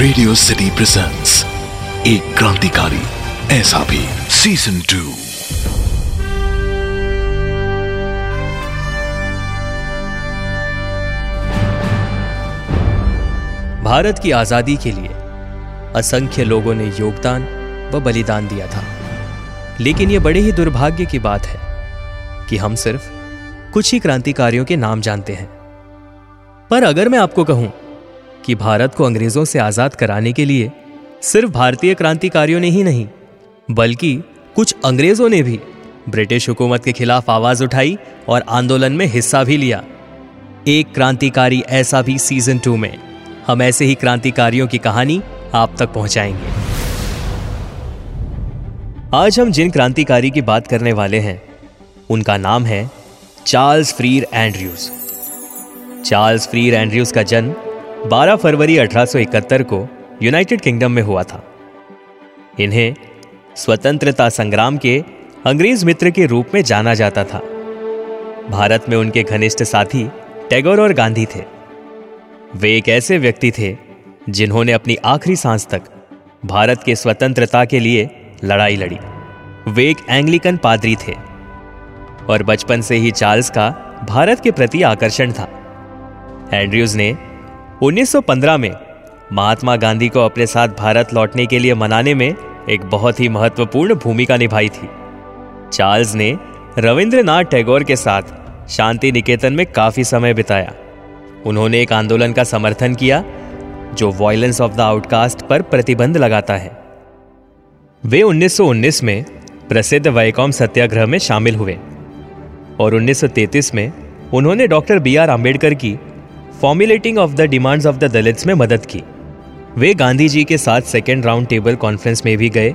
Radio City presents एक क्रांतिकारी, ऐसा भी सीज़न टू भारत की आज़ादी के लिए असंख्य लोगों ने योगदान व बलिदान दिया था। लेकिन यह बड़े ही दुर्भाग्य की बात है कि हम सिर्फ़ कुछ ही क्रांतिकारियों के नाम जानते हैं। पर अगर मैं आपको कहूँ कि भारत को अंग्रेज़ों से आज़ाद कराने के लिए सिर्फ़ भारतीय क्रांतिकारियों ने ही नहीं, बल्कि कुछ अंग्रेज़ों ने भी ब्रिटिश हुकूमत के खिलाफ आवाज़ उठाई और आंदोलन में हिस्सा भी लिया। एक क्रांतिकारी ऐसा भी सीज़न टू में हम ऐसे ही क्रांतिकारियों की कहानी आप तक पहुंचाएँगे। आज हम जिन क्रांतिकारी की बात करने वाले हैं, उनका नाम है Charles Freer Andrews. Charles Freer Andrews का जन्म 12 फरवरी 1871 को यूनाइटेड किंगडम में हुआ था। इन्हें स्वतंत्रता संग्राम के अंग्रेज़ मित्र के रूप में जाना जाता था। भारत में उनके घनिष्ठ साथी टैगोर और गांधी थे। वे एक ऐसे व्यक्ति थे जिन्होंने अपनी आखिरी सांस तक भारत के स्वतंत्रता के लिए लड़ाई लड़ी। वे एक एंग्लिकन पादरी थे और बचपन से ही चार्ल्स का भारत के प्रति आकर्षण था। एंड्रयूज ने 1915 में महात्मा गांधी को अपने साथ भारत लौटने के लिए मनाने में एक बहुत ही महत्वपूर्ण भूमिका निभाई थी। चार्ल्स ने रविंद्रनाथ टैगोर के साथ शांति निकेतन में काफ़ी समय बिताया। उन्होंने एक आंदोलन का समर्थन किया, जो वॉयलेंस ऑफ़ द आउटकास्ट पर प्रतिबंध लगाता है। वे 1919 में प्रसिद्ध वैकॉम सत्याग्रह में शामिल हुए और 1933 में उन्होंने डॉक्टर बी आर आम्बेडकर की formulating of the demands of the Dalits में मदद की। वे गांधी जी के साथ सेकेंड राउंड टेबल कॉन्फ्रेंस में भी गए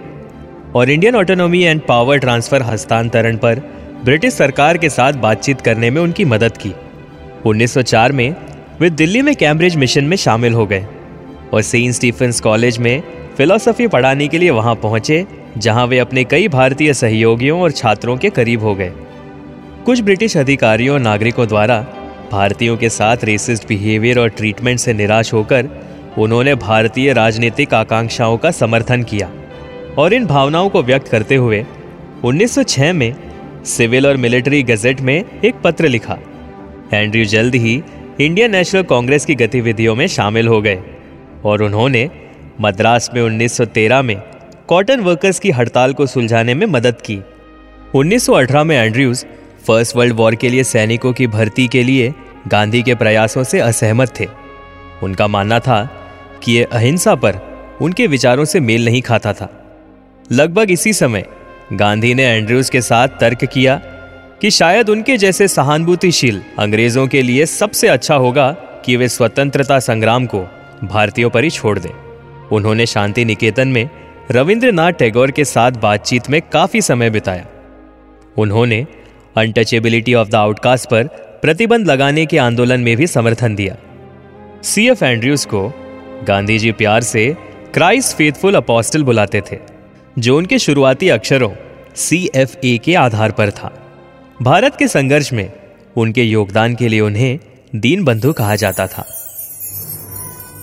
और Indian autonomy and power transfer हस्तांतरण पर ब्रिटिश सरकार के साथ बातचीत करने में उनकी मदद की। 1904 में वे दिल्ली में कैम्ब्रिज मिशन में शामिल हो गए और सेंट स्टीफेंस कॉलेज में फिलोसफी पढ़ाने के लिए वहाँ पहुँचे, जहाँ वे अपने कई भारतीय सहयोगियों और छात्रों के करीब हो गए। कुछ ब्रिटिश अधिकारियों और नागरिकों द्वारा भारतीयों के साथ रेसिस्ट बिहेवियर और ट्रीटमेंट से निराश होकर उन्होंने भारतीय राजनीतिक आकांक्षाओं का समर्थन किया। और इन भावनाओं को व्यक्त करते हुए 1906 में सिविल और मिलिट्री गजेट में एक पत्र लिखा। एंड्रयू जल्द ही इंडियन नेशनल कांग्रेस की गतिविधियों में शामिल हो गए और उन्होंने मद्रास में 1913 में कॉटन वर्कर्स की हड़ताल को सुलझाने में मदद की। 1918 में एंड्रयूज फ़र्स्ट वर्ल्ड वॉर के लिए सैनिकों की भर्ती के लिए गांधी के प्रयासों से असहमत थे। उनका मानना था कि यह अहिंसा पर उनके विचारों से मेल नहीं खाता था। लगभग इसी समय गांधी ने एंड्रयूज के साथ तर्क किया कि शायद उनके जैसे सहानुभूतिशील अंग्रेज़ों के लिए सबसे अच्छा होगा कि वे स्वतंत्रता संग्राम को भारतीयों पर ही छोड़ दें। उन्होंने शांति निकेतन में रविंद्रनाथ टैगोर के साथ बातचीत में काफ़ी समय बिताया। उन्होंने अनटचेबिलिटी ऑफ़ द आउटकास्ट पर प्रतिबंध लगाने के आंदोलन में भी समर्थन दिया। सी एफ़ एंड्रयूज को गांधी जी प्यार से क्राइस्ट फेथफुल अपोस्टल बुलाते थे, जो उनके शुरुआती अक्षरों सी एफ़ ए के आधार पर था। भारत के संघर्ष में उनके योगदान के लिए उन्हें दीन बंधु कहा जाता था।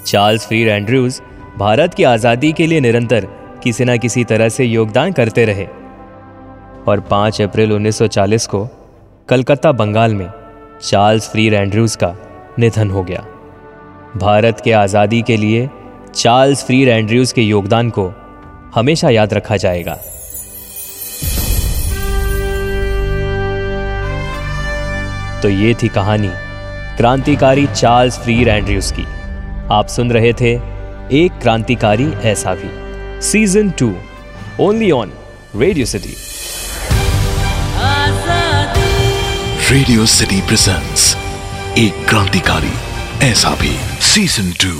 चार्ल्स फ्रीर एंड्रयूज भारत की आज़ादी के लिए निरंतर किसी न किसी तरह से योगदान करते रहे। और 5 अप्रैल 1940 को कलकत्ता बंगाल में चार्ल्स फ्री एंड्रयूज का निधन हो गया। भारत के आज़ादी के लिए चार्ल्स फ्री एंड्रयूज के योगदान को हमेशा याद रखा जाएगा। तो ये थी कहानी क्रांतिकारी चार्ल्स फ्री एंड्रयूज की। आप सुन रहे थे एक क्रांतिकारी ऐसा भी। Season two, only on Radio City. Radio City presents एक क्रांतिकारी ऐसा भी सीज़न टू